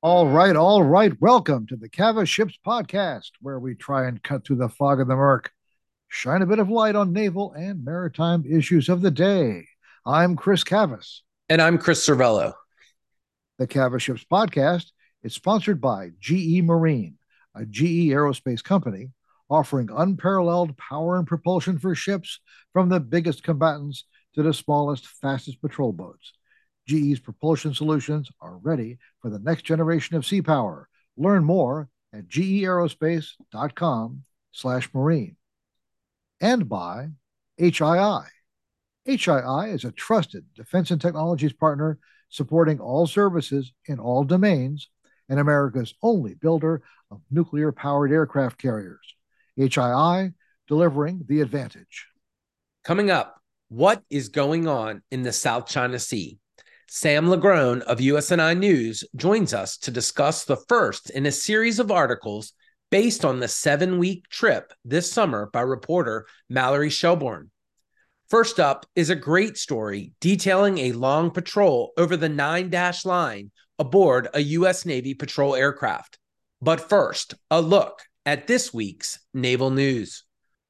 All right, all right. Welcome to the CavasShips Podcast, where we try and cut through the fog of the murk, shine a bit of light on naval and maritime issues of the day. I'm Chris Cavas. And I'm Chris Servello. The CavasShips Podcast is sponsored by GE Marine, a GE aerospace company offering unparalleled power and propulsion for ships from the biggest combatants to the smallest, fastest patrol boats. GE's propulsion solutions are ready for the next generation of sea power. Learn more at geaerospace.com slash marine. And by HII. HII is a trusted defense and technologies partner supporting all services in all domains and America's only builder of nuclear powered aircraft carriers. HII delivering the advantage. Coming up, what is going on in the South China Sea? Sam LaGrone of USNI News joins us to discuss the first in a series of articles based on the seven week trip this summer by reporter Mallory Shelbourne. First up is a great story detailing a long patrol over the nine dash line aboard a U.S. Navy patrol aircraft. But first, a look at this week's naval news.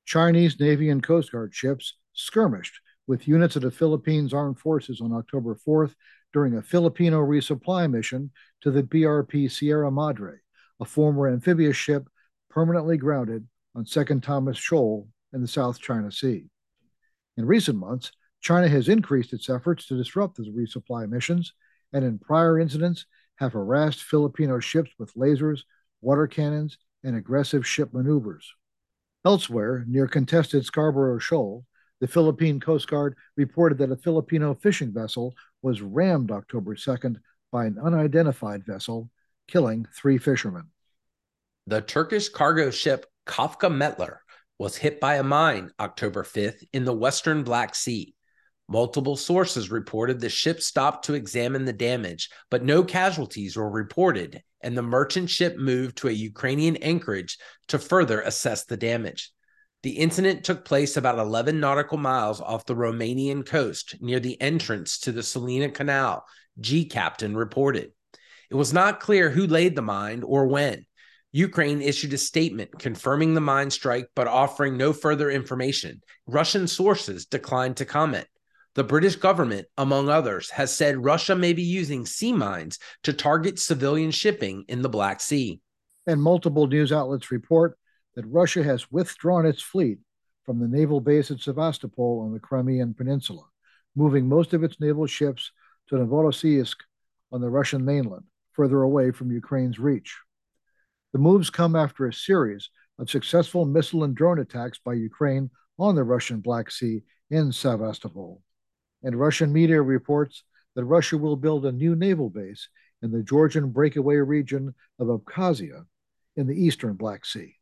Chinese Navy and Coast Guard ships skirmished with units of the Philippines Armed Forces on October 4th during a Filipino resupply mission to the BRP Sierra Madre, a former amphibious ship permanently grounded on Second Thomas Shoal in the South China Sea. In recent months, China has increased its efforts to disrupt the resupply missions, and in prior incidents have harassed Filipino ships with lasers, water cannons, and aggressive ship maneuvers. Elsewhere, near contested Scarborough Shoal, the Philippine Coast Guard reported that a Filipino fishing vessel was rammed October 2nd by an unidentified vessel, killing three fishermen. The Turkish cargo ship Kafkametler was hit by a mine October 5th in the western Black Sea. Multiple sources reported the ship stopped to examine the damage, but no casualties were reported, and the merchant ship moved to a Ukrainian anchorage to further assess the damage. The incident took place about 11 nautical miles off the Romanian coast near the entrance to the Sulina Canal, gCaptain reported. It was not clear who laid the mine or when. Ukraine issued a statement confirming the mine strike but offering no further information. Russian sources declined to comment. The British government, among others, has said Russia may be using sea mines to target civilian shipping in the Black Sea. And multiple news outlets report that Russia has withdrawn its fleet from the naval base at Sevastopol on the Crimean Peninsula, moving most of its naval ships to Novorossiysk on the Russian mainland, further away from Ukraine's reach. The moves come after a series of successful missile and drone attacks by Ukraine on the Russian Black Sea in Sevastopol. And Russian media reports that Russia will build a new naval base in the Georgian breakaway region of Abkhazia in the eastern Black Sea.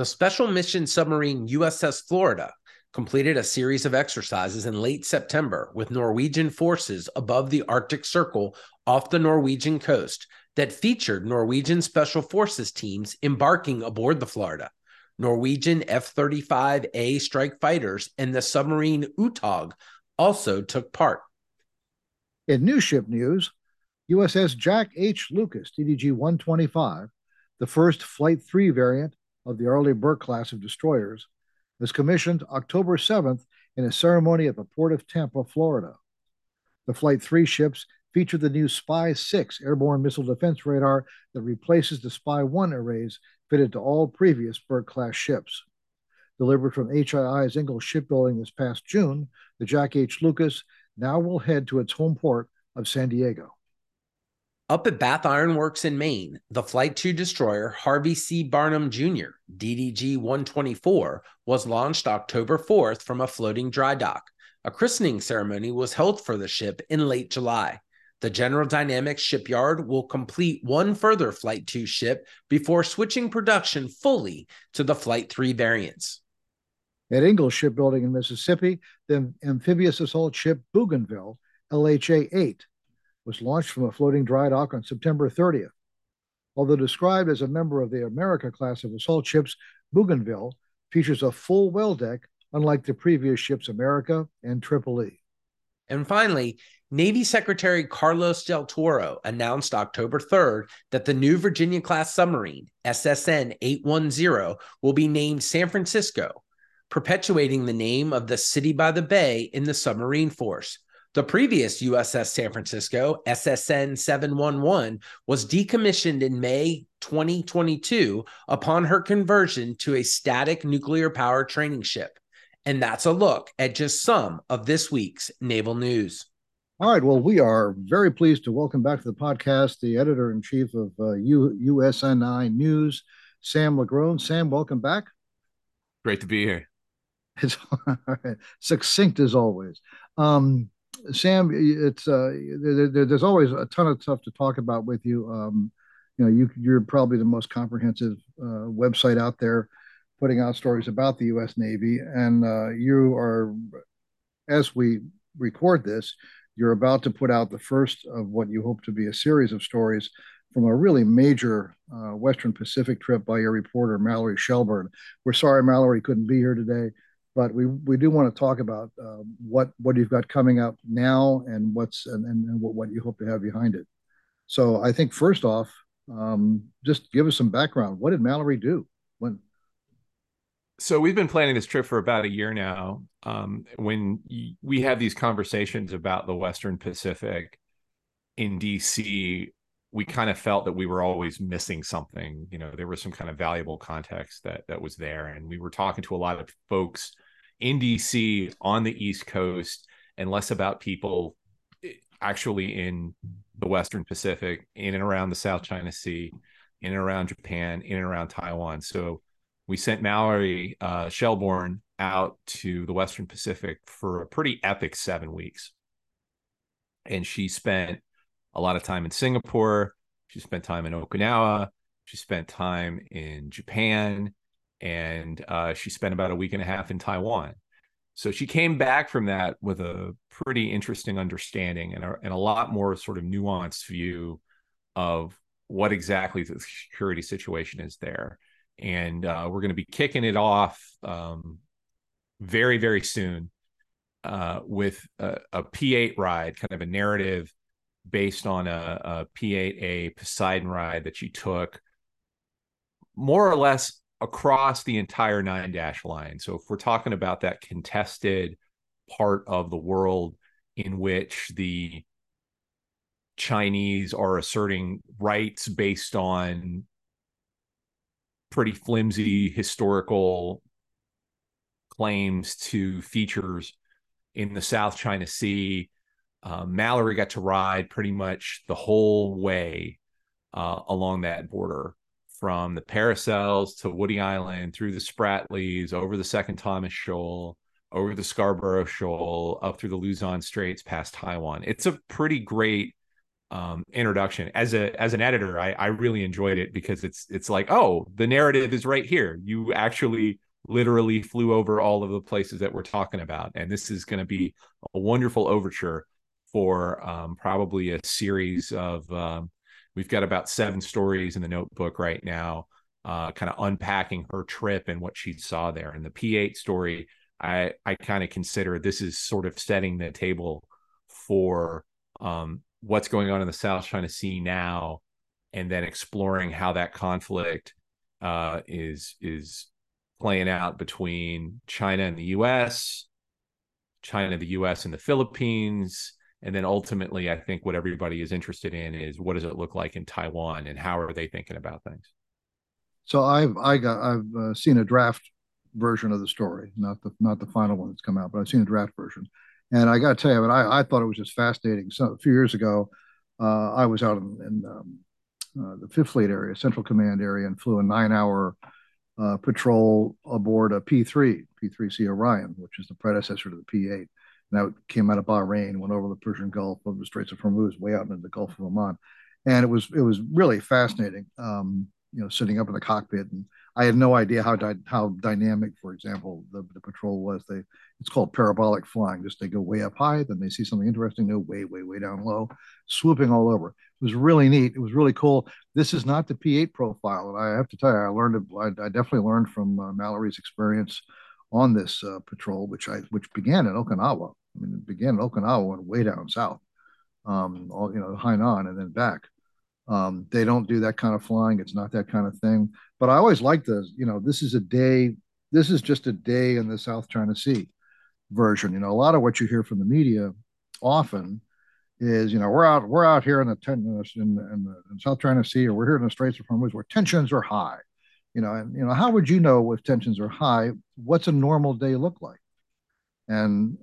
The special mission submarine USS Florida completed a series of exercises in late September with Norwegian forces above the Arctic Circle off the Norwegian coast that featured Norwegian Special Forces teams embarking aboard the Florida. Norwegian F 35A strike fighters and the submarine Uthaug also took part. In new ship news, USS Jack H. Lucas, DDG 125, the first Flight 3 variant of the Arleigh Burke class of destroyers, was commissioned October 7th in a ceremony at the port of Tampa, Florida. The Flight 3 ships feature the new SPY-6 airborne missile defense radar that replaces the SPY-1 arrays fitted to all previous Burke class ships. Delivered from HII's Ingalls Shipbuilding this past June, the Jack H. Lucas now will head to its home port of San Diego. Up at Bath Iron Works in Maine, the Flight 2 destroyer Harvey C. Barnum Jr., DDG 124, was launched October 4th from a floating dry dock. A christening ceremony was held for the ship in late July. The General Dynamics shipyard will complete one further Flight 2 ship before switching production fully to the Flight 3 variants. At Ingalls Shipbuilding in Mississippi, the amphibious assault ship Bougainville, LHA 8, was launched from a floating dry dock on September 30th. Although described as a member of the America class of assault ships, Bougainville features a full well deck, unlike the previous ships America and Tripoli. And finally, Navy Secretary Carlos Del Toro announced October 3rd that the new Virginia class submarine, SSN 810, will be named San Francisco, perpetuating the name of the city by the bay in the submarine force. The previous USS San Francisco, SSN 711, was decommissioned in May 2022 upon her conversion to a static nuclear power training ship. And that's a look at just some of this week's naval news. All right. Well, we are very pleased to welcome back to the podcast the editor in chief of uh, U- USNI News, Sam LaGrone. Sam, welcome back. Great to be here. It's succinct as always. Um, Sam, it's uh, there, there, there's always a ton of stuff to talk about with you. Um, you know, you, you're probably the most comprehensive uh, website out there putting out stories about the U.S. Navy, and uh, you are, as we record this, you're about to put out the first of what you hope to be a series of stories from a really major uh, Western Pacific trip by your reporter, Mallory Shelbourne. We're sorry Mallory couldn't be here today, but we, we do want to talk about uh, what, what you've got coming up now and what's and, and, what, you hope to have behind it. So I think first off, um, just give us some background. What did Mallory do? When so we've been planning this trip for about a year now. Um, when we have these conversations about the Western Pacific in DC, we kind of felt that we were always missing something. You know, there was some kind of valuable context that that was there, and we were talking to a lot of folks in DC on the East Coast, and less about people eh, actually in the Western Pacific, in and around the South China Sea, in and around Japan, in and around Taiwan. So we sent Mallory uh, Shelbourne out to the Western Pacific for a pretty epic seven weeks. And she spent a lot of time in Singapore. She spent time in Okinawa. She spent time in Japan. And uh, she spent about a week and a half in Taiwan. So she came back from that with a pretty interesting understanding and a, and a lot more sort of nuanced view of what exactly the security situation is there and uh, we're going to be kicking it off um, very very soon uh, with a a P8 ride, kind of a narrative based on a a P8A Poseidon ride that she took more or less across the entire nine dash line. So if we're talking about that contested part of the world in which the Chinese are asserting rights based on pretty flimsy historical claims to features in the South China Sea. Uh, Mallory got to ride pretty much the whole way uh, along that border from the Paracels to Woody Island, through the Spratlys, over the Second Thomas Shoal, over the Scarborough Shoal, up through the Luzon Straits, past Taiwan. It's a pretty great um, introduction. As a as an editor I, I really enjoyed it because it's it's like oh the narrative is right here. You actually literally flew over all of the places that we're talking about and this is going to be a wonderful overture for um, probably a series of um, we've got about seven stories in the notebook right now uh, kind of unpacking her trip and what she saw there and the p8 story i i kind of consider this is sort of setting the table for um, what's going on in the South China Sea now, and then exploring how that conflict uh, is is playing out between China and the U.S., China, the U.S., and the Philippines, and then ultimately, I think what everybody is interested in is what does it look like in Taiwan, and how are they thinking about things. So I've I got I've uh, seen a draft version of the story, not the not the final one that's come out, but I've seen a draft version. And I got to tell you, but I, I thought it was just fascinating. So a few years ago, uh, I was out in, in um, uh, the Fifth Fleet area, Central Command area, and flew a nine-hour uh, patrol aboard a P3, P3C Orion, which is the predecessor to the P8. And it came out of Bahrain, went over the Persian Gulf, over the Straits of Hormuz, way out into the Gulf of Oman, and it was it was really fascinating. Um, you know, sitting up in the cockpit and I had no idea how di- how dynamic, for example, the, the patrol was. They it's called parabolic flying. Just they go way up high, then they see something interesting, they go way way way down low, swooping all over. It was really neat. It was really cool. This is not the P8 profile, and I have to tell you, I learned. I, I definitely learned from uh, Mallory's experience on this uh, patrol, which I which began in Okinawa. I mean, it began in Okinawa, went way down south, um, all you know, Hainan, and then back. Um, they don't do that kind of flying. It's not that kind of thing. But I always like this. You know, this is a day. This is just a day in the South China Sea version. You know, a lot of what you hear from the media often is, you know, we're out we're out here in the in, in, in, the, in South China Sea, or we're here in the Straits of Hormuz where tensions are high. You know, and you know, how would you know if tensions are high? What's a normal day look like? And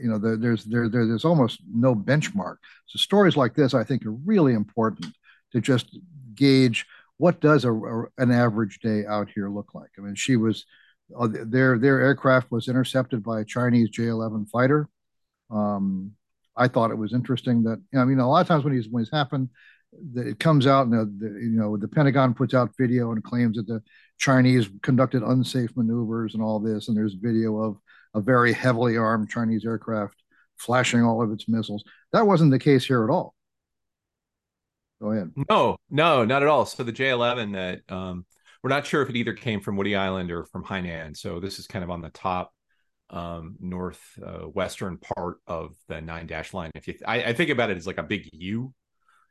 you know, there, there's there, there there's almost no benchmark. So stories like this, I think, are really important to just gauge what does a, a, an average day out here look like. I mean, she was uh, their their aircraft was intercepted by a Chinese J-11 fighter. Um, I thought it was interesting that you know, I mean a lot of times when these when it's happened, it comes out and the, the, you know the Pentagon puts out video and claims that the Chinese conducted unsafe maneuvers and all this, and there's video of a very heavily armed Chinese aircraft flashing all of its missiles. That wasn't the case here at all. Go ahead. No, no, not at all. So the J11 that um, we're not sure if it either came from Woody Island or from Hainan. So this is kind of on the top um, north uh, part of the nine dash line. If you, th- I, I, think about it as like a big U.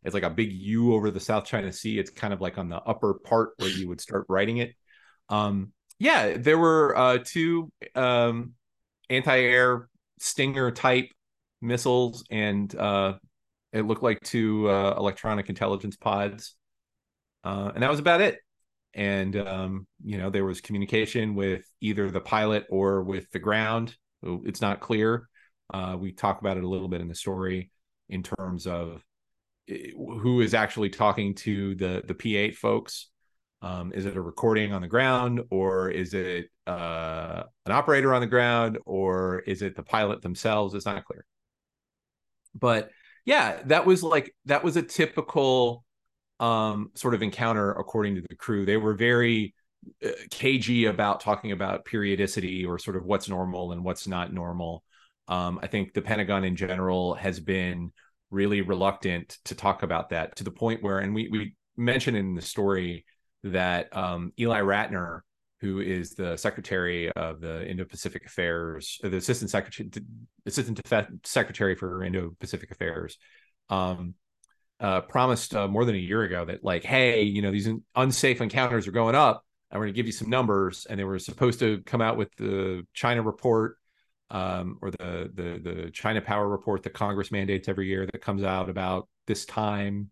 It's like a big U over the South China Sea. It's kind of like on the upper part where you would start writing it. Um, yeah, there were uh, two um, anti-air Stinger type missiles, and uh, it looked like two uh, electronic intelligence pods, uh, and that was about it. And um, you know there was communication with either the pilot or with the ground. It's not clear. Uh, we talk about it a little bit in the story in terms of eh, who is actually talking to the the p8 folks um, is it a recording on the ground or is it uh, an operator on the ground or is it the pilot themselves it's not clear but yeah that was like that was a typical um, sort of encounter according to the crew. They were very uh, cagey about talking about periodicity or sort of what's normal and what's not normal. Um, I think the Pentagon in general has been really reluctant to talk about that to the point where, and we we mentioned in the story that um, Ely Ratner, who is the Secretary of the Indo-Pacific Affairs, the Assistant Secretary, Assistant Secretary for Indo-Pacific Affairs, um, uh, promised uh, more than a year ago that like, hey, you know, these unsafe encounters are going up. we're going to give you some numbers, and they were supposed to come out with the China report um, or the the the China Power report that Congress mandates every year that comes out about this time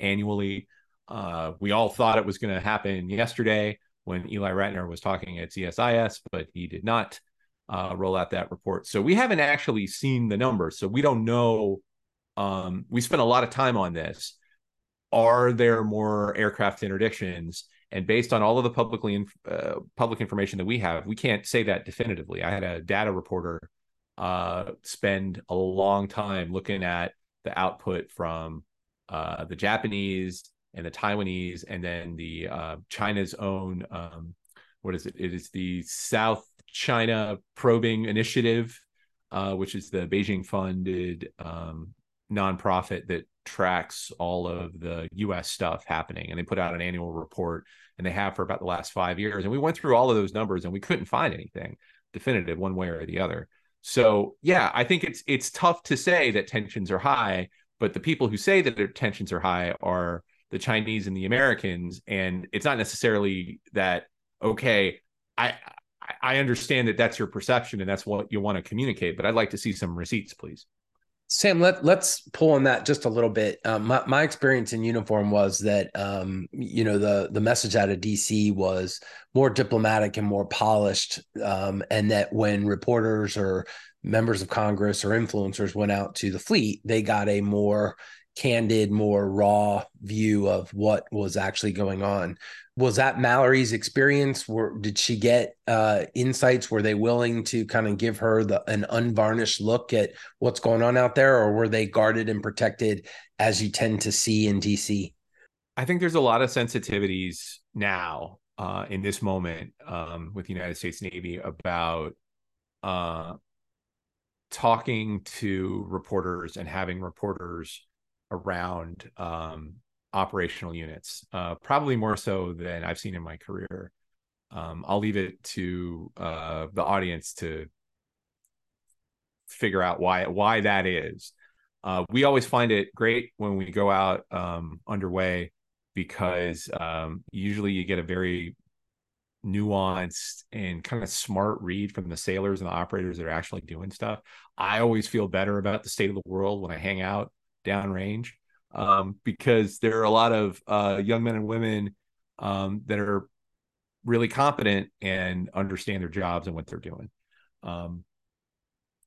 annually. Uh, we all thought it was going to happen yesterday when Ely Ratner was talking at CSIS, but he did not uh, roll out that report. So we haven't actually seen the numbers, so we don't know um, we spent a lot of time on this. Are there more aircraft interdictions? And based on all of the publicly uh, public information that we have, we can't say that definitively. I had a data reporter uh, spend a long time looking at the output from uh, the Japanese and the Taiwanese, and then the uh, China's own. Um, what is it? It is the South China Probing Initiative, uh, which is the Beijing funded um, nonprofit that tracks all of the US stuff happening and they put out an annual report and they have for about the last 5 years and we went through all of those numbers and we couldn't find anything definitive one way or the other. So, yeah, I think it's it's tough to say that tensions are high, but the people who say that their tensions are high are the Chinese and the Americans and it's not necessarily that okay, I I understand that that's your perception and that's what you want to communicate, but I'd like to see some receipts, please. Sam, let let's pull on that just a little bit. Um, my my experience in uniform was that um, you know the the message out of DC was more diplomatic and more polished, um, and that when reporters or members of Congress or influencers went out to the fleet, they got a more candid, more raw view of what was actually going on was that Mallory's experience? Were did she get uh, insights? Were they willing to kind of give her the an unvarnished look at what's going on out there, or were they guarded and protected as you tend to see in DC? I think there's a lot of sensitivities now uh, in this moment um, with the United States Navy about uh, talking to reporters and having reporters around um, operational units, uh, probably more so than I've seen in my career. Um, I'll leave it to uh, the audience to figure out why why that is. Uh, we always find it great when we go out um, underway because um, usually you get a very nuanced and kind of smart read from the sailors and the operators that are actually doing stuff. I always feel better about the state of the world when I hang out downrange um, because there are a lot of uh, young men and women um, that are really competent and understand their jobs and what they're doing. Um,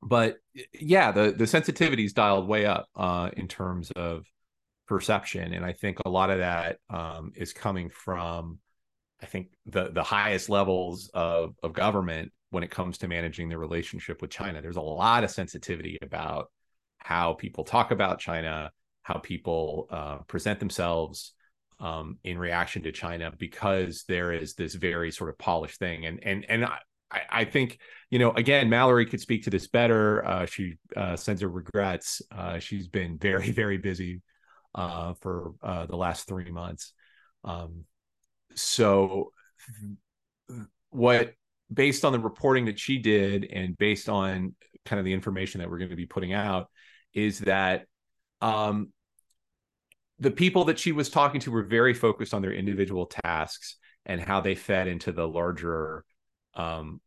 but yeah, the the sensitivity is dialed way up uh, in terms of perception, and I think a lot of that um, is coming from I think the the highest levels of of government when it comes to managing the relationship with China. There's a lot of sensitivity about how people talk about China, how people uh, present themselves um, in reaction to China, because there is this very sort of polished thing. And and and I, I think you know again, Mallory could speak to this better. Uh, she uh, sends her regrets. Uh, she's been very very busy uh, for uh, the last three months. Um, so what based on the reporting that she did and based on kind of the information that we're going to be putting out is that um, the people that she was talking to were very focused on their individual tasks and how they fed into the larger um,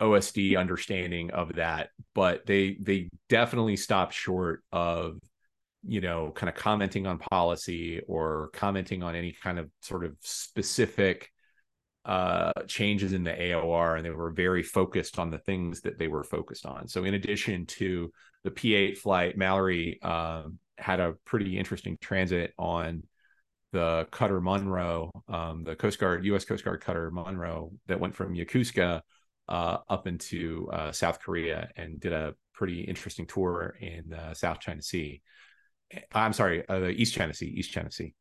OSD understanding of that, but they they definitely stopped short of you know, kind of commenting on policy or commenting on any kind of sort of specific uh, changes in the AOR, and they were very focused on the things that they were focused on. So, in addition to the P8 flight, Mallory um, had a pretty interesting transit on the Cutter Monroe, um, the Coast Guard, U.S. Coast Guard Cutter Monroe, that went from Yokosuka uh, up into uh, South Korea and did a pretty interesting tour in the South China Sea. I'm sorry, uh, East China Sea, East China Sea.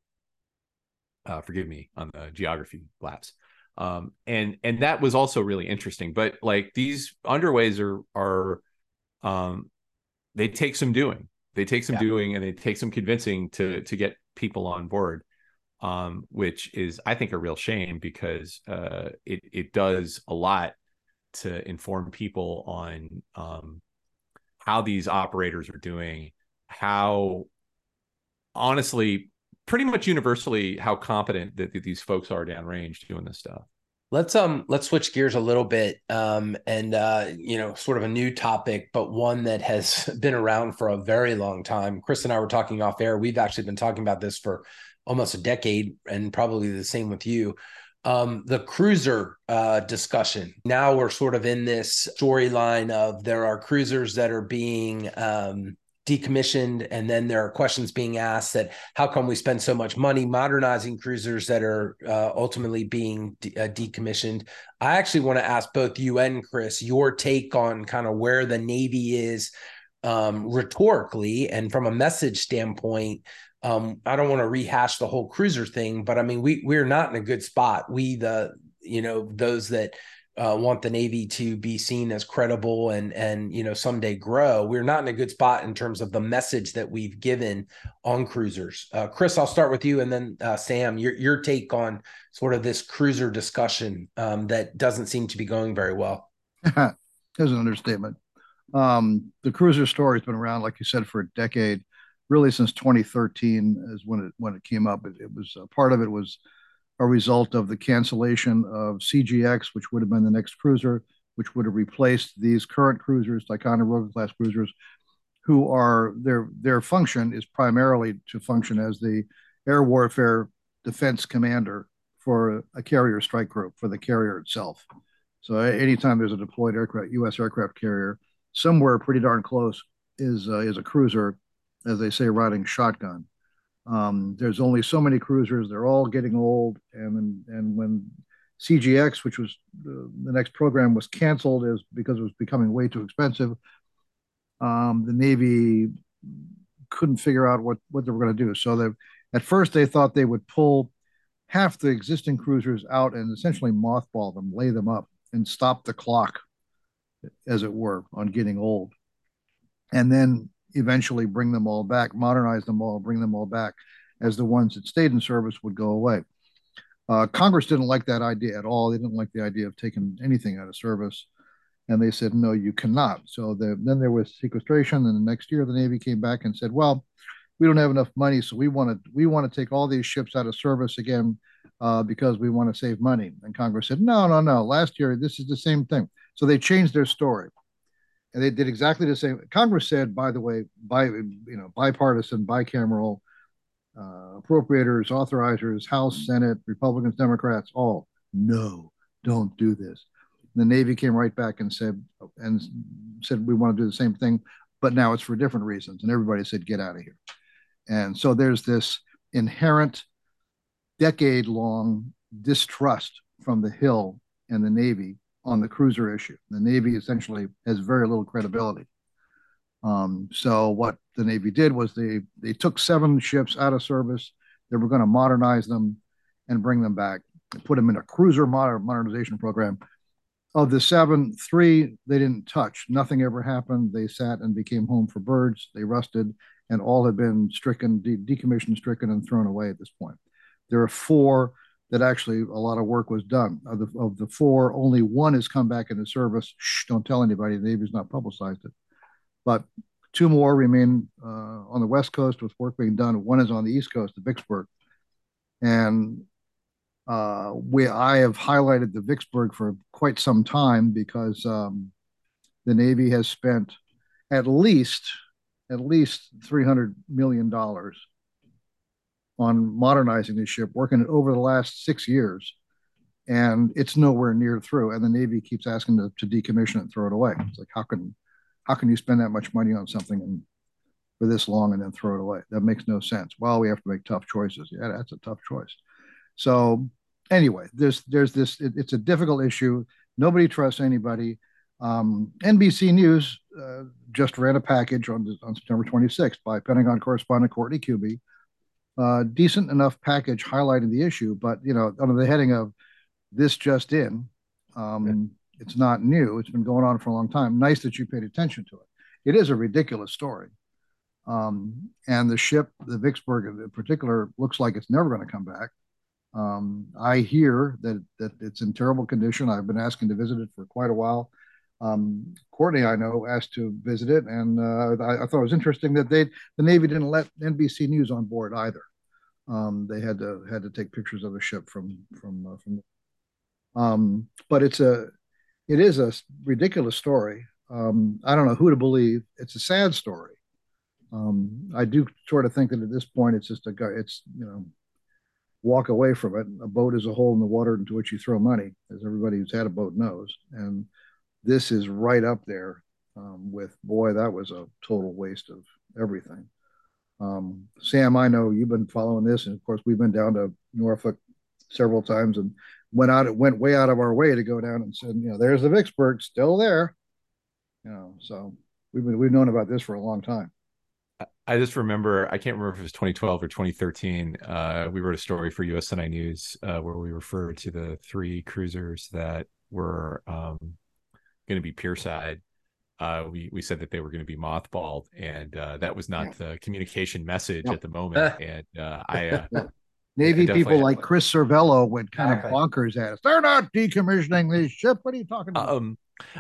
Uh, forgive me on the geography lapse. Um, and and that was also really interesting. But like these underways are are um, they take some doing. They take some yeah. doing and they take some convincing to to get people on board. Um, which is I think a real shame because uh, it it does a lot to inform people on um, how these operators are doing, how honestly pretty much universally how competent that, these folks are downrange doing this stuff. Let's um let's switch gears a little bit um and uh you know sort of a new topic but one that has been around for a very long time. Chris and I were talking off air. We've actually been talking about this for almost a decade and probably the same with you. Um the cruiser uh discussion. Now we're sort of in this storyline of there are cruisers that are being um decommissioned and then there are questions being asked that how come we spend so much money modernizing cruisers that are uh, ultimately being de- uh, decommissioned? I actually want to ask both you and chris your take on kind of where the navy is um, rhetorically and from a message standpoint. Um, i don't want to rehash the whole cruiser thing but i mean we we're not in a good spot. We the you know those that uh, want the Navy to be seen as credible and and you know someday grow. We're not in a good spot in terms of the message that we've given on cruisers. Uh, Chris, I'll start with you, and then uh, Sam, your your take on sort of this cruiser discussion um, that doesn't seem to be going very well. There's an understatement. Um, the cruiser story has been around, like you said, for a decade. Really, since 2013 is when it when it came up. It, it was part of it was a result of the cancellation of CGX, which would have been the next cruiser, which would have replaced these current cruisers, Ticonderoga class cruisers, who are their their function is primarily to function as the air warfare defense commander for a carrier strike group for the carrier itself. So anytime there's a deployed aircraft, U.S. aircraft carrier, somewhere pretty darn close is uh, is a cruiser, as they say, riding shotgun. Um, there's only so many cruisers; they're all getting old, and and when CGX, which was the, the next program, was canceled is because it was becoming way too expensive. Um, the Navy couldn't figure out what what they were going to do. So they, at first they thought they would pull half the existing cruisers out and essentially mothball them, lay them up, and stop the clock, as it were, on getting old. And then eventually bring them all back, modernize them all, bring them all back, as the ones that stayed in service would go away. Uh, Congress didn't like that idea at all. They didn't like the idea of taking anything out of service. And they said, no, you cannot. So the, then there was sequestration. And the next year, the Navy came back and said, well, we don't have enough money, so we want to we want to take all these ships out of service again uh, because we want to save money. And Congress said, no, no, no. Last year, this is the same thing. So they changed their story, and they did exactly the same. Congress said, by the way, by you know, bipartisan, bicameral, uh, appropriators, authorizers, House, Senate, Republicans, Democrats, all no, don't do this. The Navy came right back and said and said we want to do the same thing, but now it's for different reasons. And everybody said, get out of here. And so there's this inherent decade long distrust from the Hill and the Navy on the cruiser issue. The Navy essentially has very little credibility. Um, so what the Navy did was they they took seven ships out of service. They were going to modernize them and bring them back, put them in a cruiser modernization program. Of the seven, three they didn't touch. Nothing ever happened. They sat and became home for birds. They rusted, and all had been stricken, de- decommissioned, stricken, and thrown away at this point. There are four that actually a lot of work was done. Of the, of the four, only one has come back into service. Shh, don't tell anybody. The Navy's not publicized it. But two more remain uh, on the West Coast with work being done. One is on the East Coast, the Vicksburg. And uh, we, I have highlighted the Vicksburg for quite some time because um, the Navy has spent at least – at least $300 million on modernizing this ship, working it over the last six years. And it's nowhere near through. And the Navy keeps asking to, to decommission it and throw it away. It's like, how can, how can you spend that much money on something and for this long and then throw it away? That makes no sense. Well, we have to make tough choices. Yeah, that's a tough choice. So anyway, there's, there's this, it, it's a difficult issue. Nobody trusts anybody. Um, NBC News uh, just ran a package on, on September 26th by Pentagon correspondent Courtney Kube. Uh, decent enough package highlighting the issue, but you know, under the heading of this just in, um, yeah. it's not new. It's been going on for a long time. Nice that you paid attention to it. It is a ridiculous story. Um, and the ship, the Vicksburg in particular, looks like it's never going to come back. Um, I hear that that it's in terrible condition. I've been asking to visit it for quite a while um, Courtney, I know, asked to visit it, and uh, I, I, thought it was interesting that they the Navy didn't let NBC News on board either. Um, they had to had to take pictures of the ship from from uh, from. Um, but it's a it is a ridiculous story. Um, I don't know who to believe. It's a sad story. Um, I do sort of think that at this point it's just a guy. it's you know walk away from it. A boat is a hole in the water into which you throw money, as everybody who's had a boat knows, and this is right up there um, with boy, that was a total waste of everything. Um, Sam, I know you've been following this, and of course we've been down to Norfolk several times and went out, went way out of our way to go down and said, you know, there's the Vicksburg still there, you know. So we've been, we've known about this for a long time. I just remember, I can't remember if it was 2012 or 2013. Uh, we wrote a story for USNI News uh, where we referred to the three cruisers that were um, going to be pierside. Uh, we we said that they were going to be mothballed, and uh, that was not the communication message at the moment. and uh, I, uh, Navy people like Chris Servello went kind of bonkers at us. They're not decommissioning this ship. What are you talking about? Um,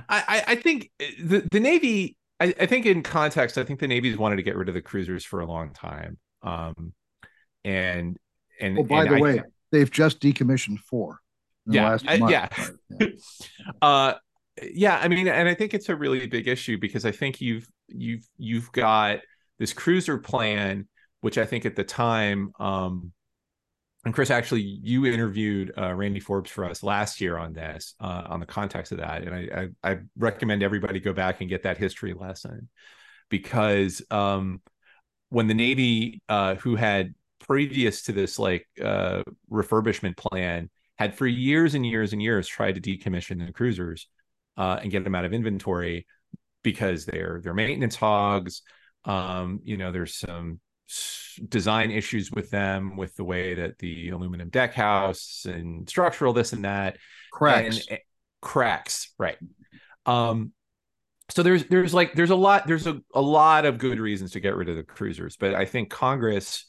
I I think the the Navy. I, I think in context, I think the Navy's wanted to get rid of the cruisers for a long time. Um, and and oh, by and the I, way, they've just decommissioned four. Yeah, I, yeah. yeah. uh, yeah i mean and i think it's a really big issue because i think you've you've you've got this cruiser plan which i think at the time um and chris actually you interviewed uh, randy forbes for us last year on this uh, on the context of that. And I, I, I recommend everybody go back and get that history lesson because um when the navy uh who had previous to this like uh refurbishment plan had for years and years and years tried to decommission the cruisers uh, and get them out of inventory because they're they're maintenance hogs. Um, you know, there's some design issues with them with the way that the aluminum deck house and structural this and that. Cracks. and, and cracks right. Um so there's there's like there's a lot there's a, a lot of good reasons to get rid of the cruisers but i think congress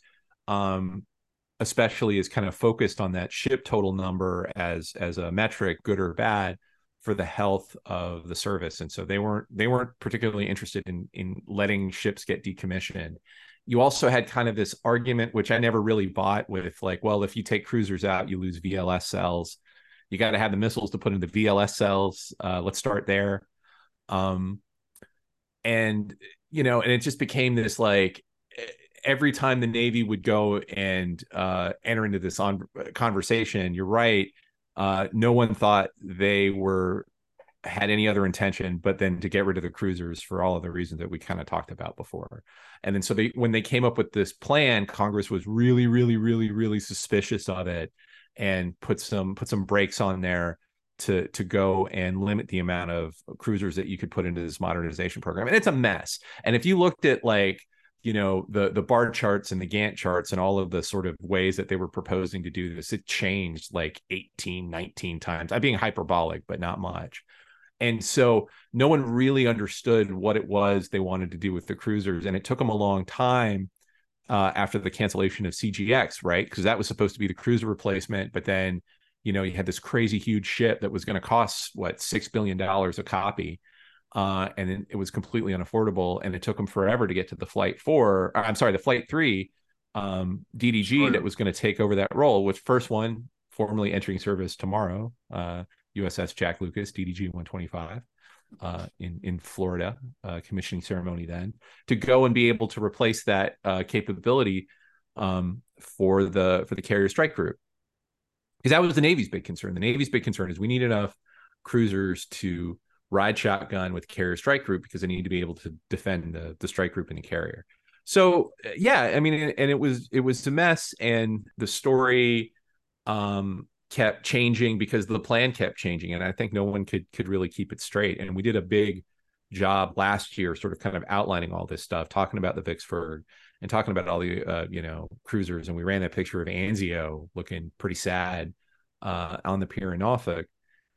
um especially is kind of focused on that ship total number as as a metric good or bad for the health of the service and so they weren't they weren't particularly interested in in letting ships get decommissioned. You also had kind of this argument which i never really bought with like well if you take cruisers out you lose vls cells. You got to have the missiles to put in the vls cells uh, let's start there. Um and you know and it just became this like every time the navy would go and uh, enter into this on conversation you're right uh, no one thought they were had any other intention but then to get rid of the cruisers for all of the reasons that we kind of talked about before. And then so they when they came up with this plan congress was really really really really suspicious of it and put some put some brakes on there to to go and limit the amount of cruisers that you could put into this modernization program. And it's a mess. And if you looked at like you know the the bar charts and the gantt charts and all of the sort of ways that they were proposing to do this it changed like 18 19 times. I'm being hyperbolic but not much. And so no one really understood what it was they wanted to do with the cruisers and it took them a long time uh, after the cancellation of cgx right? Because that was supposed to be the cruiser replacement but then you know you had this crazy huge ship that was going to cost what six billion dollars a copy uh, and it was completely unaffordable. And it took them forever to get to the flight four. I'm sorry, the flight three um, DDG sure. that was going to take over that role. Which first one formally entering service tomorrow, uh, USS Jack Lucas DDG 125 uh, in in Florida, uh, commissioning ceremony then to go and be able to replace that uh, capability um, for the for the carrier strike group because that was the Navy's big concern. The Navy's big concern is we need enough cruisers to ride shotgun with carrier strike group because they need to be able to defend the, the strike group and the carrier. So yeah, I mean, and it was it was a mess, and the story um, kept changing because the plan kept changing, and I think no one could could really keep it straight. And we did a big job last year, sort of kind of outlining all this stuff, talking about the Vicksburg and talking about all the uh, you know cruisers, and we ran that picture of Anzio looking pretty sad uh, on the pier in Norfolk,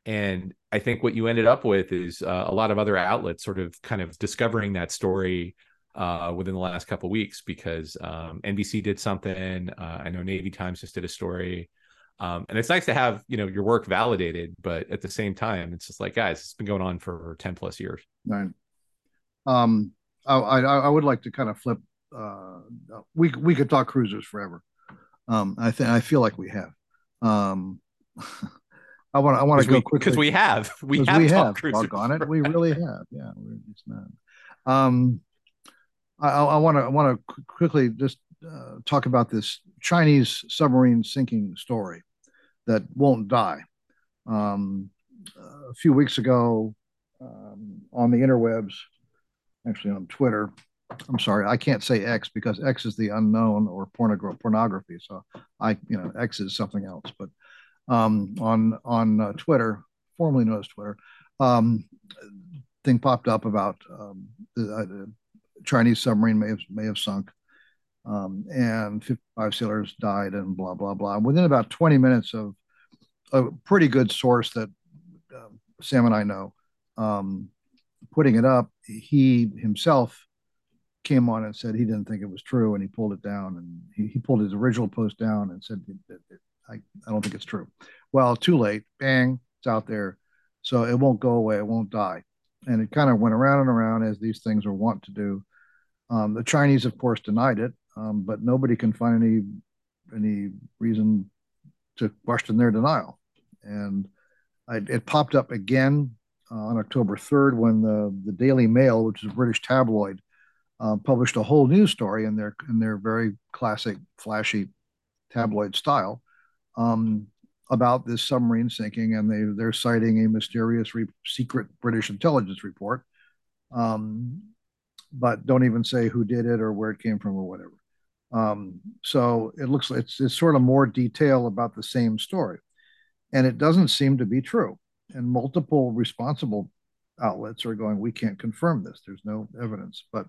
and I think what you ended up with is uh, a lot of other outlets sort of kind of discovering that story uh, within the last couple weeks because um, NBC did something. Uh, I know Navy Times just did a story. Um, and it's nice to have you know your work validated, but at the same time, it's just like guys, it's been going on for ten plus years. Right. Um, I, I, I would like to kind of flip. Uh, we we could talk cruisers forever. Um, I think I feel like we have. I want I want to go quickly because we have we have we have on it. We really have. Yeah, it's not. Um, I, I want to I want to quickly just uh, talk about this Chinese submarine sinking story that won't die. Um, a few weeks ago, um, on the interwebs, actually on Twitter. I'm sorry, I can't say X because X is the unknown or pornography. So I, you know, X is something else. But um, on on uh, Twitter, formerly known as Twitter, um, thing popped up about um, the, uh, Chinese submarine may have may have sunk, um, and 55 sailors died, and blah blah blah. Within about 20 minutes of a pretty good source that uh, Sam and I know, um, putting it up, he himself came on and said he didn't think it was true, and he pulled it down, and he, he pulled his original post down and said that, that I, I don't think it's true. Well, too late. Bang, it's out there. So it won't go away. It won't die. And it kind of went around and around as these things are wont to do. Um, the Chinese, of course, denied it, um, but nobody can find any any reason to question their denial. And I, it popped up again uh, on October 3rd when the, the Daily Mail, which is a British tabloid, uh, published a whole news story in their in their very classic, flashy tabloid style um, about this submarine sinking, and they they're citing a mysterious re- secret British intelligence report, um, but don't even say who did it or where it came from or whatever. Um, so it looks like it's it's sort of more detail about the same story, and it doesn't seem to be true. And multiple responsible outlets are going, we can't confirm this. There's no evidence, but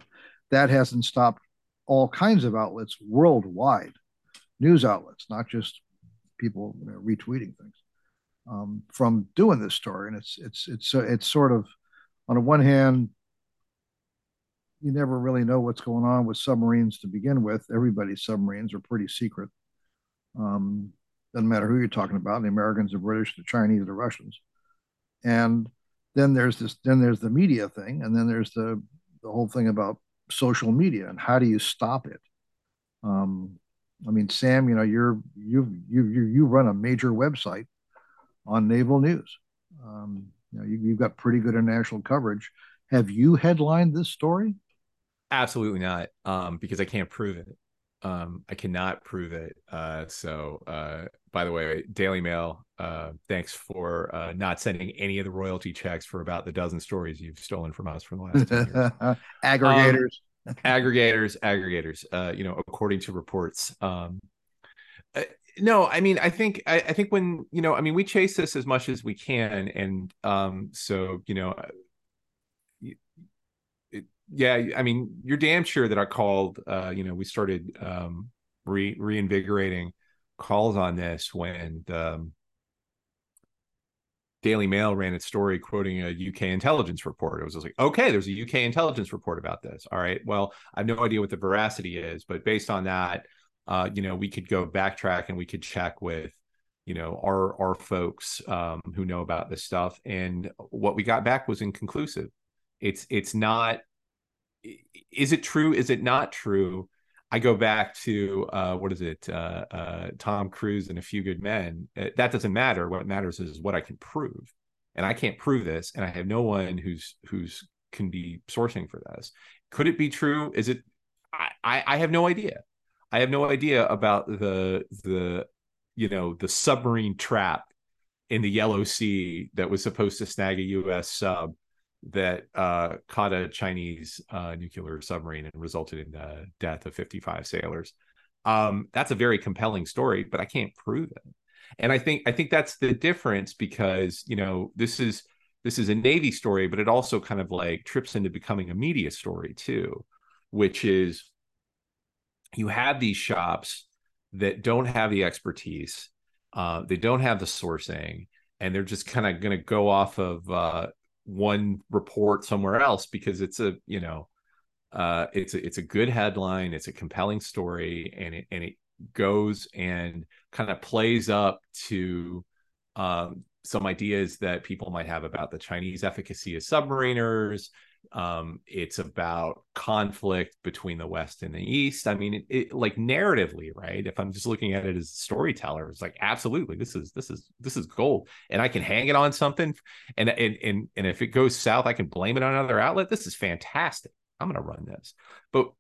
that hasn't stopped all kinds of outlets worldwide, news outlets, not just people you know, retweeting things um, from doing this story, and it's it's it's it's sort of on the one hand, you never really know what's going on with submarines to begin with. Everybody's submarines are pretty secret. Um, doesn't matter who you're talking about, the Americans, the British, the Chinese, the Russians. and then there's this then there's the media thing and then there's the the whole thing about social media and how do you stop it um i mean sam you know you're you you you you run a major website on naval news. Um you know you, you've got pretty good international coverage. Have you headlined this story? Absolutely not um because i can't prove it. Um i cannot prove it. Uh so uh by the way daily mail uh, thanks for uh, not sending any of the royalty checks for about the dozen stories you've stolen from us for the last 10 years. aggregators. Um, aggregators, aggregators, uh, you know, according to reports. Um, uh, no, I mean, I think, I, I, think when, you know, I mean, we chase this as much as we can. And um, so, you know, it, yeah, I mean, you're damn sure that I called, uh, you know, we started um, re reinvigorating calls on this when um, Daily Mail ran its story quoting a UK intelligence report. It was like, okay, there's a UK intelligence report about this. All right. Well, I have no idea what the veracity is, but based on that, uh, you know, we could go backtrack and we could check with, you know, our our folks um, who know about this stuff. And what we got back was inconclusive. It's it's not. Is it true? Is it not true? I go back to uh, what is it? Uh, uh, Tom Cruise and A Few Good Men. Uh, that doesn't matter. What matters is what I can prove, and I can't prove this, and I have no one who's who's can be sourcing for this. Could it be true? Is it? I I have no idea. I have no idea about the the you know the submarine trap in the Yellow Sea that was supposed to snag a U.S. sub that uh, caught a Chinese uh, nuclear submarine and resulted in the death of 55 sailors. Um, that's a very compelling story, but I can't prove it. And I think I think that's the difference because you know this is this is a Navy story, but it also kind of like trips into becoming a media story too, which is you have these shops that don't have the expertise, uh, they don't have the sourcing, and they're just kind of going to go off of uh, one report somewhere else because it's a you know uh it's a, it's a good headline it's a compelling story and it and it goes and kind of plays up to um some ideas that people might have about the Chinese efficacy of submariners um, it's about conflict between the west and the east. I mean it, it, like narratively right if i'm just looking at it as a storyteller it's like absolutely this is this is this is gold. And i can hang it on something and and and, and if it goes south i can blame it on another outlet. This is fantastic. I'm going to run this. But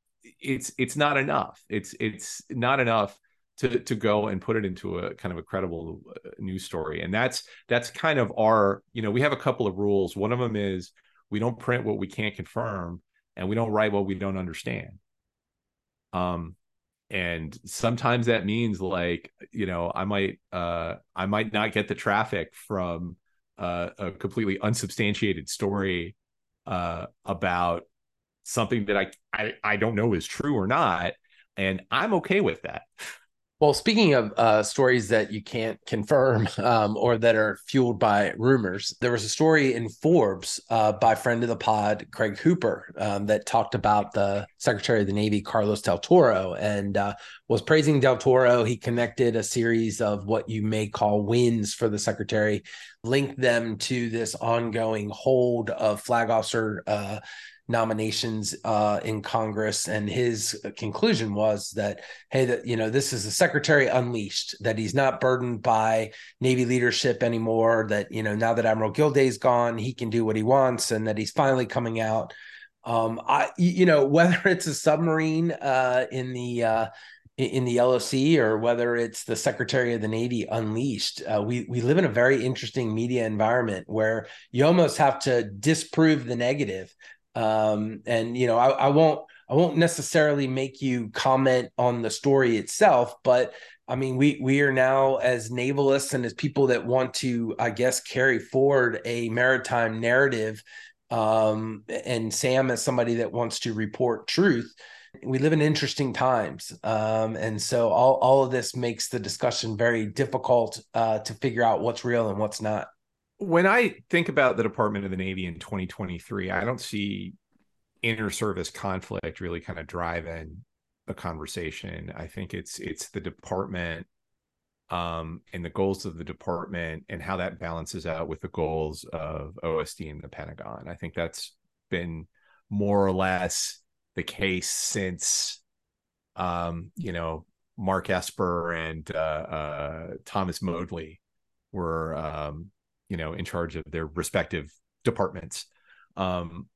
it's it's not enough. It's it's not enough to to go and put it into a kind of a credible uh, news story. And that's that's kind of our you know we have a couple of rules. One of them is we don't print what we can't confirm and we don't write what we don't understand. Um and sometimes that means like you know i might uh i might not get the traffic from uh, a completely unsubstantiated story uh about something that I, I i don't know is true or not and i'm okay with that Well, speaking of uh, stories that you can't confirm um, or that are fueled by rumors, there was a story in Forbes uh, by friend of the pod, Craig Hooper, um, that talked about the Secretary of the Navy, Carlos Del Toro, and uh, was praising Del Toro. He connected a series of what you may call wins for the Secretary, linked them to this ongoing hold of flag officer uh, nominations uh, in Congress, and his conclusion was that hey, that you know this is the Secretary unleashed, that he's not burdened by Navy leadership anymore. That you know now that Admiral Gilday's gone, he can do what he wants, and that he's finally coming out. Um, I you know whether it's a submarine uh, in the uh, in the LOC or whether it's the Secretary of the Navy unleashed. Uh, we we live in a very interesting media environment where you almost have to disprove the negative um, and you know I, I won't I won't necessarily make you comment on the story itself, but I mean, we we are now as navalists and as people that want to, I guess, carry forward a maritime narrative. Um, and Sam as somebody that wants to report truth. We live in interesting times, um, and so all all of this makes the discussion very difficult uh, to figure out what's real and what's not when I think about the Department of the Navy in 2023, I don't see inter service conflict really kind of driving the conversation. I think it's it's the department um, and the goals of the department and how that balances out with the goals of OSD and the Pentagon. I think that's been more or less the case since, um, you know, Mark Esper and uh, uh, Thomas Modly were, um, you know, in charge of their respective departments. Um,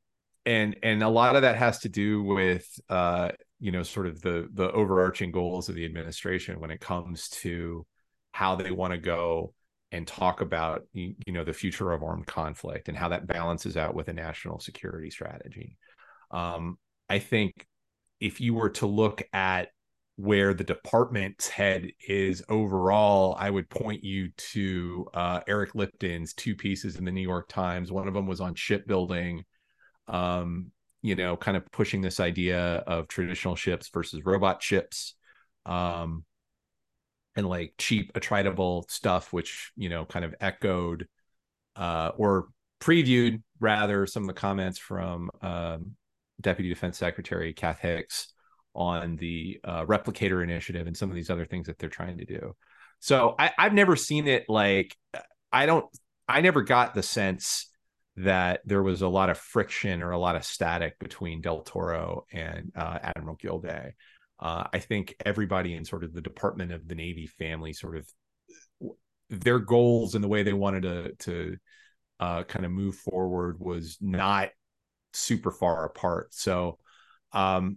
and and a lot of that has to do with uh, you know sort of the the overarching goals of the administration when it comes to how they want to go and talk about you know the future of armed conflict and how that balances out with a national security strategy. Um, I think if you were to look at where the department's head is overall, I would point you to uh, Eric Lipton's two pieces in the New York Times. One of them was on shipbuilding, um, you know, kind of pushing this idea of traditional ships versus robot ships. Um, and like cheap attritable stuff which you know kind of echoed uh, or previewed rather some of the comments from um, deputy defense secretary kath hicks on the uh, replicator initiative and some of these other things that they're trying to do so I, i've never seen it like i don't i never got the sense that there was a lot of friction or a lot of static between del toro and uh, admiral gilday uh, I think everybody in sort of the Department of the Navy family sort of their goals and the way they wanted to to uh, kind of move forward was not super far apart. So um,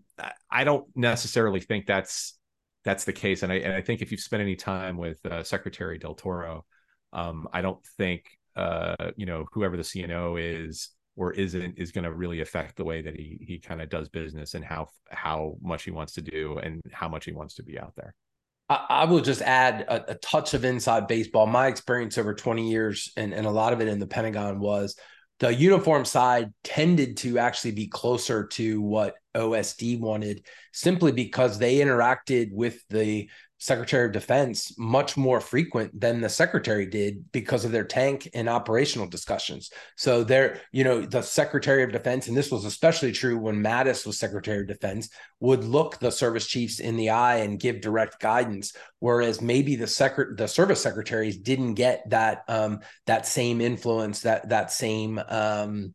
I don't necessarily think that's that's the case. And I and I think if you've spent any time with uh, Secretary Del Toro, um, I don't think uh, you know whoever the CNO is or isn't is going to really affect the way that he he kind of does business and how how much he wants to do and how much he wants to be out there. I, will just add a, a, touch of inside baseball. My experience over 20 years and, and a lot of it in the Pentagon was the uniform side tended to actually be closer to what OSD wanted simply because they interacted with the Secretary of Defense much more frequent than the Secretary did because of their tank and operational discussions. So there, you know, the Secretary of Defense, and this was especially true when Mattis was Secretary of Defense, would look the service chiefs in the eye and give direct guidance, whereas maybe the secret the service secretaries didn't get that um, that same influence, that that same um,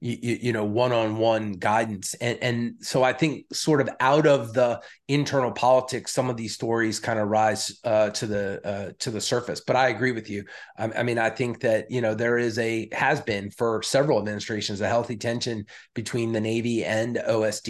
you, you know one-on-one guidance. And and so i think sort of out of the internal politics some of these stories kind of rise uh, to the uh, to the surface. But i agree with you. I, I, mean i think that you know there is a has been for several administrations a healthy tension between the navy and osd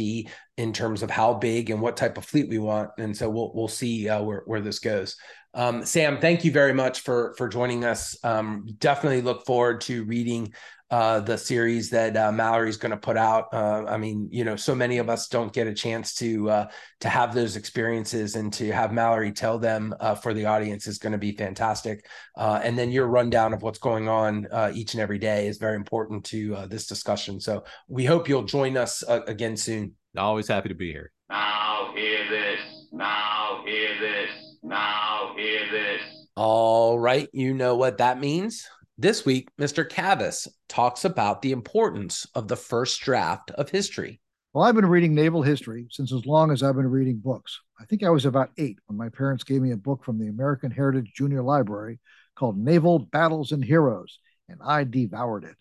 in terms of how big and what type of fleet we want. And so we'll we'll see uh, where where this goes. Um, Sam, thank you very much for for joining us. Um, definitely look forward to reading uh, the series that uh, Mallory's going to put out. Uh, I mean, you know, so many of us don't get a chance to uh, to have those experiences, and to have Mallory tell them uh, for the audience is going to be fantastic. Uh, and then your rundown of what's going on each and every day is very important to this discussion. So we hope you'll join us again soon. Always happy to be here. Now hear this. Now hear this. Now hear this. All right, you know what that means. This week, Mr. Cavas talks about the importance of the first draft of history. Well, I've been reading naval history since as long as I've been reading books. I think I was about eight when my parents gave me a book from the American Heritage Junior Library called Naval Battles and Heroes, and I devoured it.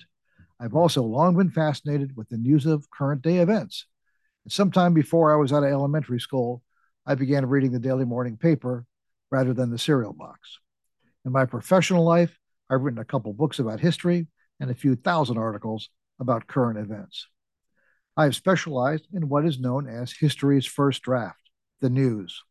I've also long been fascinated with the news of current day events. And sometime before I was out of elementary school, I began reading the daily morning paper rather than the cereal box. In my professional life, I've written a couple books about history and a few thousand articles about current events. I have specialized in what is known as history's first draft, the news.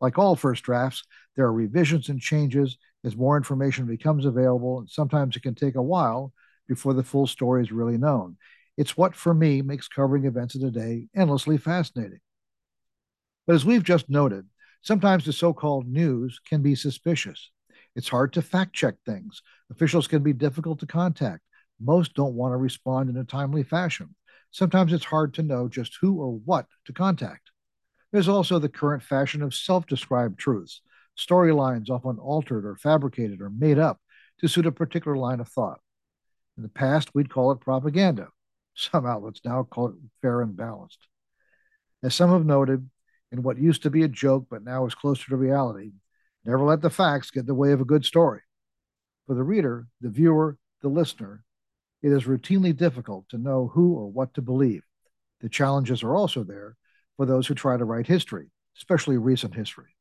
Like all first drafts, there are revisions and changes as more information becomes available, and sometimes it can take a while before the full story is really known. It's what, for me, makes covering events of the day endlessly fascinating. But as we've just noted, sometimes the so called news can be suspicious. It's hard to fact check things. Officials can be difficult to contact. Most don't want to respond in a timely fashion. Sometimes it's hard to know just who or what to contact. There's also the current fashion of self described truths, storylines often altered or fabricated or made up to suit a particular line of thought. In the past, we'd call it propaganda. Some outlets now call it fair and balanced. As some have noted, in what used to be a joke but now is closer to reality, Never let the facts get in the way of a good story. For the reader, the viewer, the listener, it is routinely difficult to know who or what to believe. The challenges are also there for those who try to write history, especially recent history.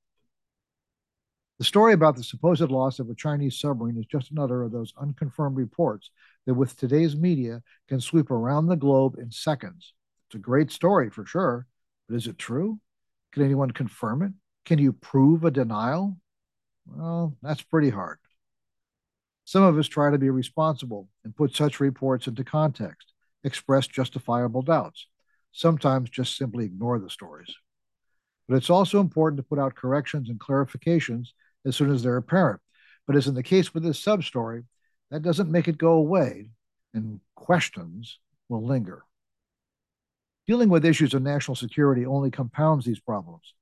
The story about the supposed loss of a Chinese submarine is just another of those unconfirmed reports that, with today's media, can sweep around the globe in seconds. It's a great story for sure, but is it true? Can anyone confirm it? Can you prove a denial? Well, that's pretty hard. Some of us try to be responsible and put such reports into context, express justifiable doubts, sometimes just simply ignore the stories. But it's also important to put out corrections and clarifications as soon as they're apparent. But as in the case with this sub story, that doesn't make it go away, and questions will linger. Dealing with issues of national security only compounds these problems.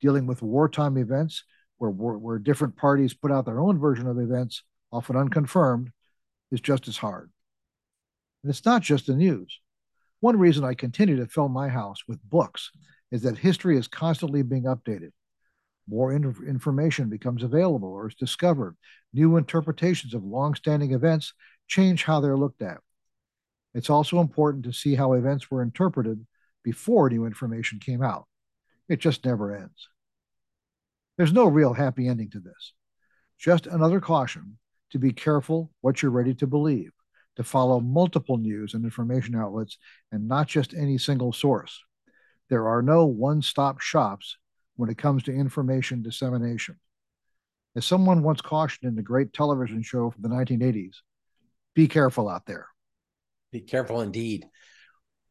Dealing with wartime events where, where different parties put out their own version of events, often unconfirmed, is just as hard. And it's not just the news. One reason I continue to fill my house with books is that history is constantly being updated. More in- information becomes available or is discovered. New interpretations of long-standing events change how they're looked at. It's also important to see how events were interpreted before new information came out. It just never ends. There's no real happy ending to this. Just another caution to be careful what you're ready to believe, to follow multiple news and information outlets and not just any single source. There are no one stop shops when it comes to information dissemination. As someone once cautioned in the great television show from the 1980s, be careful out there. Be careful indeed.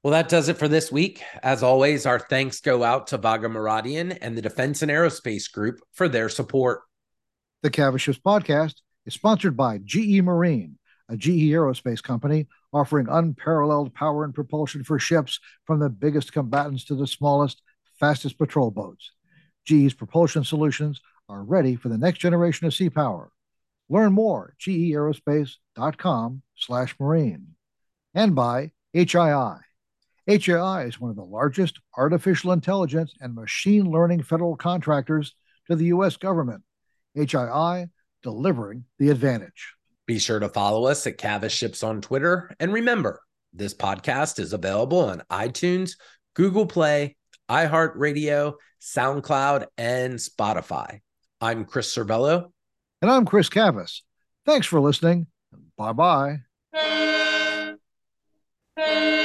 Well, that does it for this week. As always, our thanks go out to Vago Muradian and the Defense and Aerospace Group for their support. The CavasShips podcast is sponsored by GE Marine, a GE aerospace company offering unparalleled power and propulsion for ships from the biggest combatants to the smallest, fastest patrol boats. GE's propulsion solutions are ready for the next generation of sea power. Learn more at geaerospace.com slash marine. And by HII. HII is one of the largest artificial intelligence and machine learning federal contractors to the U.S. government. HII delivering the advantage. Be sure to follow us at CavasShips on Twitter. And remember, this podcast is available on iTunes, Google Play, iHeartRadio, SoundCloud, and Spotify. I'm Chris Servello. And I'm Chris Cavas. Thanks for listening. Bye bye.